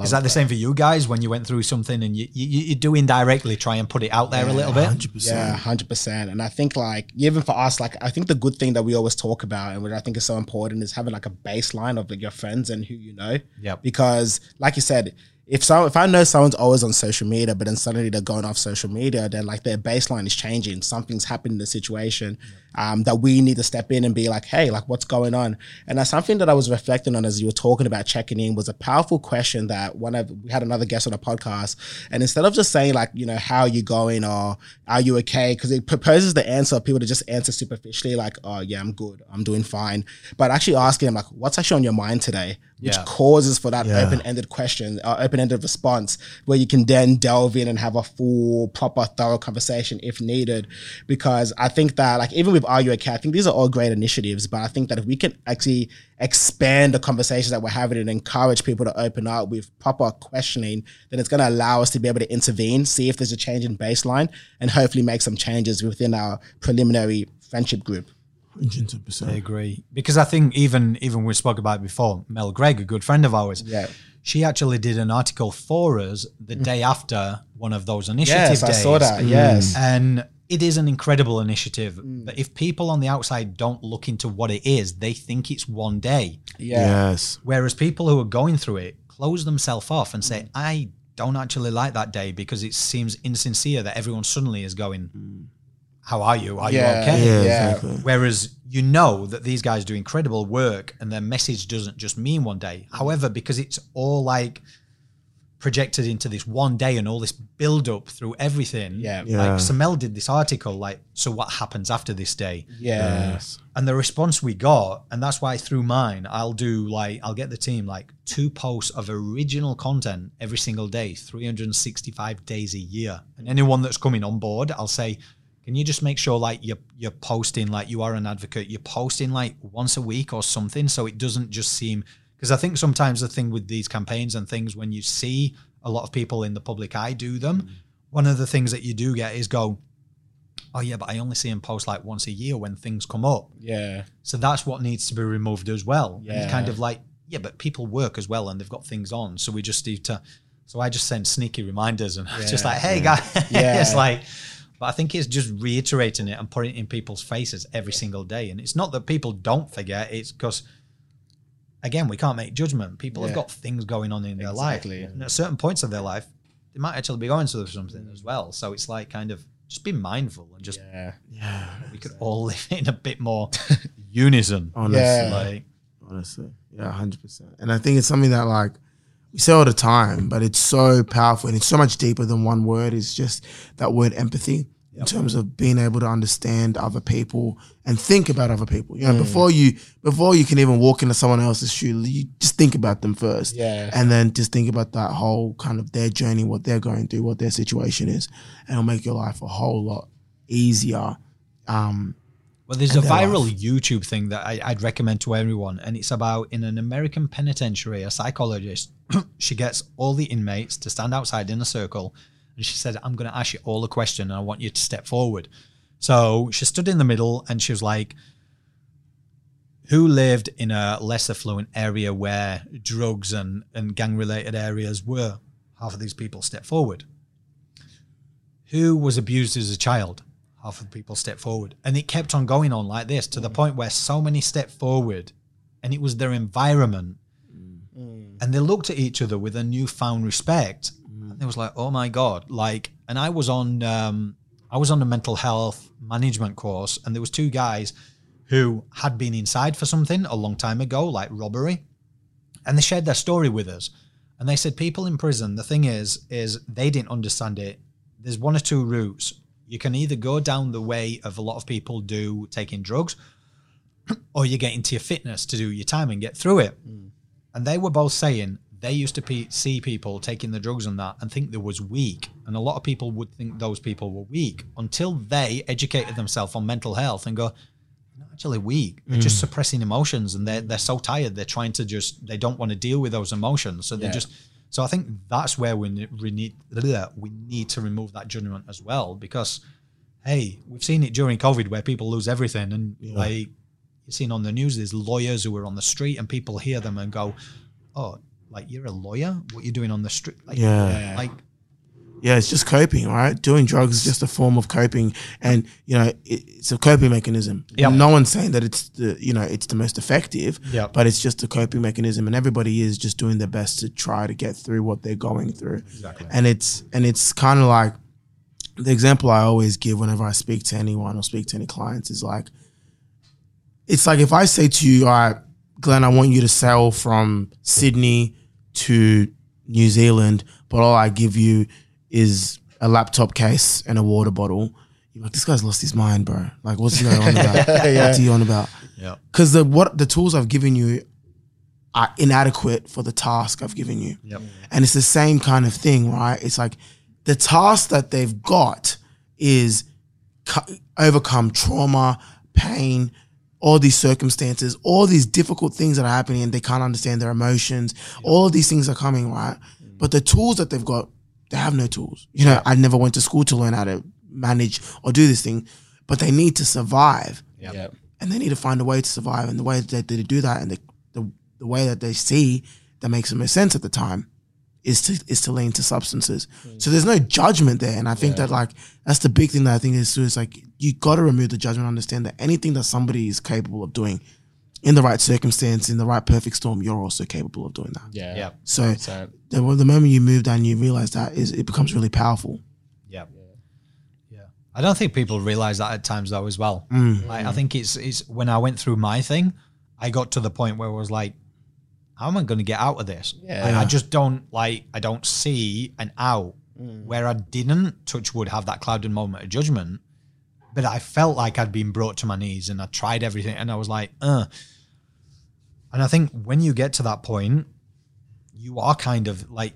Is that the same for you guys when you went through something and you, you, you do indirectly try and put it out there a little bit? hundred Yeah, hundred percent. And I think like even for us, like I think the good thing that we always talk about and what I think is so important is having like a baseline of like your friends and who you know. Yeah. Because like you said, if so if I know someone's always on social media, but then suddenly they're going off social media, then like their baseline is changing. Something's happened in the situation um, that we need to step in and be like, hey, like what's going on? And that's something that I was reflecting on as you were talking about checking in was a powerful question that one of we had another guest on a podcast, and instead of just saying like, you know, how are you going or are you okay? Because it proposes the answer of people to just answer superficially, like, oh yeah, I'm good, I'm doing fine. But actually asking them like, what's actually on your mind today? Which Yeah. causes for that Yeah. open-ended question, uh, open-ended response, where you can then delve in and have a full, proper, thorough conversation if needed. Because I think that, like, even with Are You Okay, I think these are all great initiatives, but I think that if we can actually expand the conversations that we're having and encourage people to open up with proper questioning, then it's going to allow us to be able to intervene, see if there's a change in baseline, and hopefully make some changes within our preliminary friendship group. 110%. I agree because I think even even we spoke about it before. Mel Greig, a good friend of ours, Yeah. she actually did an article for us the day after one of those initiative Yes, I saw that. Yes. And it is an incredible initiative. Mm. But if people on the outside don't look into what it is, they think it's one day. Yeah. Yes. Whereas people who are going through it close themselves off and say, mm. I don't actually like that day because it seems insincere that everyone suddenly is going, mm. How are you? Are Yeah. you okay? Yeah, Yeah. exactly. Whereas you know that these guys do incredible work and their message doesn't just mean one day. However, because it's all like projected into this one day and all this build up through everything. Yeah. Yeah. Like Samel did this article, like, so what happens after this day? Yeah. Yes. And the response we got, and that's why through mine, I'll do like I'll get the team like two posts of original content every single day, 365 days a year. And anyone that's coming on board, I'll say, can you just make sure like you're you're posting like you are an advocate, you're posting like once a week or something, so it doesn't just seem because I think sometimes the thing with these campaigns and things when you see a lot of people in the public eye do them, mm. one of the things that you do get is go, oh yeah, but I only see him post like once a year when things come up. Yeah. So that's what needs to be removed as well. And Yeah. it's kind of like, yeah, but people work as well and they've got things on. So we just need to. So I just send sneaky reminders and it's just like, hey guys, Yeah. it's like. But I think it's just reiterating it and putting it in people's faces every single day. And it's not that people don't forget; it's because, again, we can't make judgment. People have got things going on in their life, Exactly. and at certain points of their life, they might actually be going through something as well. So it's like kind of just be mindful and just Yeah. Yeah. we could all live in a bit more unison. Honestly. Yeah. Like, Honestly. Yeah, hundred percent. And I think it's something that like we say all the time, but it's so powerful and it's so much deeper than one word. It's just that word empathy in terms of being able to understand other people and think about other people. You know, before you before you can even walk into someone else's shoe, you just think about them first. Yeah. And then just think about that whole kind of their journey, what they're going through, what their situation is. And it'll make your life a whole lot easier. Um Well, there's a viral life. YouTube thing that I, I'd recommend to everyone, and it's about in an American penitentiary, a psychologist. she gets all the inmates to stand outside in a circle, and she said, "I'm going to ask you all a question, and I want you to step forward." So she stood in the middle, and she was like, "Who lived in a less affluent area where drugs and and gang related areas were?" Half of these people step forward. Who was abused as a child? half of the people stepped forward. And it kept on going on like this to the point where so many stepped forward and it was their environment. Mm. And they looked at each other with a newfound respect. And it was like, oh my God. Like, and I was on um I was on a mental health management course, and there was two guys who had been inside for something a long time ago, like robbery. And they shared their story with us. And they said people in prison, the thing is, is they didn't understand it. There's one or two routes. You can either go down the way of a lot of people do taking drugs, or you get into your fitness to do your time and get through it. And they were both saying they used to pe- see people taking the drugs and that and think they was weak. And a lot of people would think those people were weak until they educated themselves on mental health and go, they're not actually weak. They're just mm. suppressing emotions and they're, they're so tired. They're trying to just, they don't want to deal with those emotions. So they Yeah. just, so I think that's where we we need, we need to remove that judgment as well because, hey, we've seen it during COVID where people lose everything and like, you're seeing on the news, there's lawyers who are on the street and people hear them and go, oh, like you're a lawyer? What you're doing on the street? Like, Yeah. like Yeah, it's just coping, right? Doing drugs is just a form of coping, and you know, it, it's a coping mechanism. Yep. No one's saying that it's the you know it's the most effective, Yep. but it's just a coping mechanism, and everybody is just doing their best to try to get through what they're going through. Exactly. And it's and it's kind of like the example I always give whenever I speak to anyone or speak to any clients is like, it's like if I say to you, all right, Glenn, I want you to sail from Sydney to New Zealand, but all I give you is a laptop case and a water bottle. You're like, this guy's lost his mind, bro. Like, what's he going on about? What's he on about? yeah, Because the what the tools I've given you are inadequate for the task I've given you. yep, And it's the same kind of thing, right? It's like the task that they've got is co- overcome trauma, pain, all these circumstances, all these difficult things that are happening and they can't understand their emotions. All of these things are coming, right? But the tools that they've got, they have no tools. You know, I never went to school to learn how to manage or do this thing, but they need to survive. Yeah. and they need to find a way to survive. And the way that they do that, and the the, the way that they see that makes the most sense at the time, is to is to lean to substances. So there's no judgment there, and I think that like that's the big thing that I think is too is like you got to remove the judgment, understand that anything that somebody is capable of doing. In the right circumstance, in the right perfect storm, you're also capable of doing that. Yeah. Yeah. So So the, the moment you move down, you realize that is it becomes really powerful. Yeah. Yeah. I don't think people realize that at times though as well. Mm. Like, I think it's it's when I went through my thing, I got to the point where I was like, how am I going to get out of this? Yeah. Like, I just don't like I don't see an out where I didn't touch wood have that clouded moment of judgment, but I felt like I'd been brought to my knees and I tried everything and I was like, uh. And I think when you get to that point, you are kind of like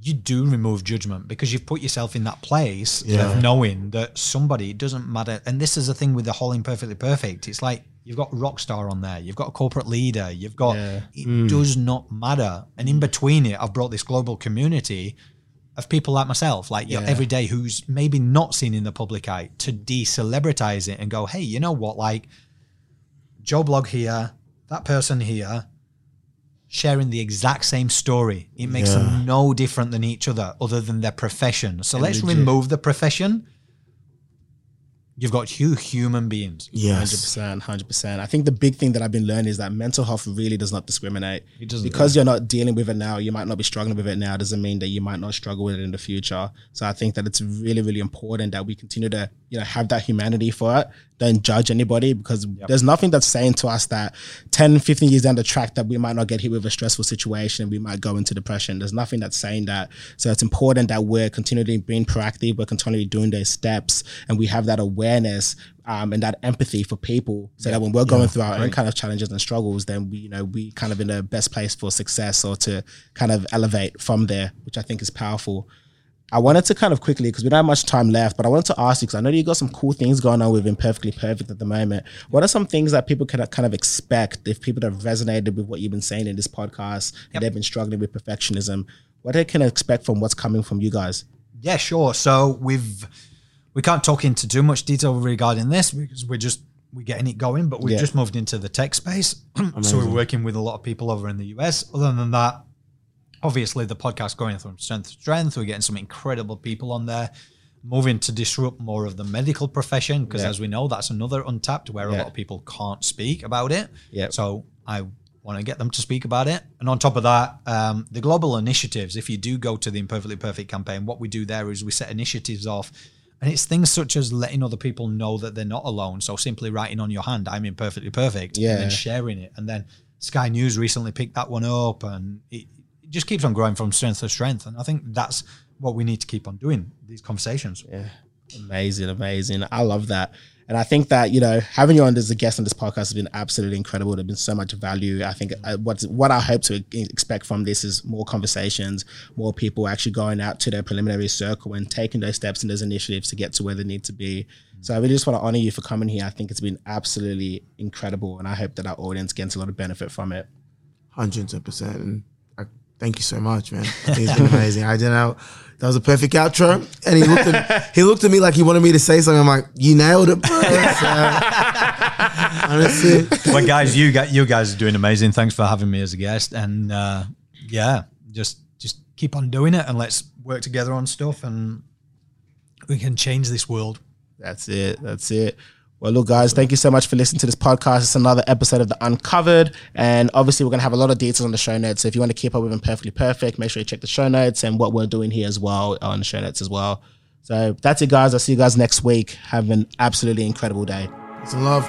you do remove judgment because you've put yourself in that place Yeah. of knowing that somebody doesn't matter and this is the thing with the whole imperfectly perfect it's like you've got rockstar on there you've got a corporate leader you've got Yeah. it hmm. does not matter and in hmm. between it i've brought this global community of people like myself like your Yeah. everyday who's maybe not seen in the public eye to de-celebritize it and go hey you know what like joe blog here that person here sharing the exact same story. It makes Yeah. them no different than each other, other than their profession. So let's legit. remove the profession. You've got two human beings. Yes. 100%. hundred percent. I think the big thing that I've been learning is that mental health really does not discriminate. It doesn't. because you're not dealing with it now, you might not be struggling with it now. Doesn't mean that you might not struggle with it in the future. So I think that it's really, really important that we continue to, you know, have that humanity for it. Don't judge anybody because there's nothing that's saying to us that 10, 15 years down the track that we might not get hit with a stressful situation, we might go into depression. There's nothing that's saying that. So it's important that we're continually being proactive, we're continually doing those steps, and we have that awareness um, and that empathy for people, so that when we're going through our own kind of challenges and struggles, then we, you know, we kind of in the best place for success or to kind of elevate from there, which I think is powerful. I wanted to kind of quickly because we don't have much time left, but I wanted to ask you because I know you got some cool things going on with Imperfectly Perfect at the moment. What are some things that people can kind of expect if people have resonated with what you've been saying in this podcast and they've been struggling with perfectionism? What they can expect from what's coming from you guys? Yeah, sure. So we've we can't talk into too much detail regarding this because we're just we're getting it going, but we've Yeah. just moved into the tech space. so we're working with a lot of people over in the US. Other than that, obviously the podcast going from strength to strength. We're getting some incredible people on there. Moving to disrupt more of the medical profession because, Yeah. as we know, that's another untapped where a lot of people can't speak about it. Yeah. So I want to get them to speak about it. And on top of that, um, the global initiatives. If you do go to the Imperfectly Perfect campaign, what we do there is we set initiatives off. And it's things such as letting other people know that they're not alone. So simply writing on your hand, I'm imperfectly perfect. Yeah. And then sharing it. And then Sky News recently picked that one up. And it just keeps on growing from strength to strength. And I think that's what we need to keep on doing, these conversations. Yeah. Amazing, amazing. I love that. And I think that, you know, having you on as a guest on this podcast has been absolutely incredible. There's been so much value. I think uh, what, what I hope to expect from this is more conversations, more people actually going out to their preliminary circle and taking those steps and those initiatives to get to where they need to be. So I really just want to honor you for coming here. I think it's been absolutely incredible. And I hope that our audience gets a lot of benefit from it. Hundreds of percent. And I, thank you so much, man. It's been amazing. I didn't know that was a perfect outro. And he looked at he looked at me like he wanted me to say something. I'm like, you nailed it, bro. So, honestly. well, guys, you guys, you guys are doing amazing. Thanks for having me as a guest, and uh, yeah, just just keep on doing it, and let's work together on stuff, and we can change this world. That's it. That's it. Well, look, guys, thank you so much for listening to this podcast. It's another episode of The Uncovered. And obviously, we're going to have a lot of details on the show notes. So if you want to keep up with Imperfectly Perfect, make sure you check the show notes and what we're doing here as well on the show notes as well. So that's it, guys. I'll see you guys next week. Have an absolutely incredible day. It's love.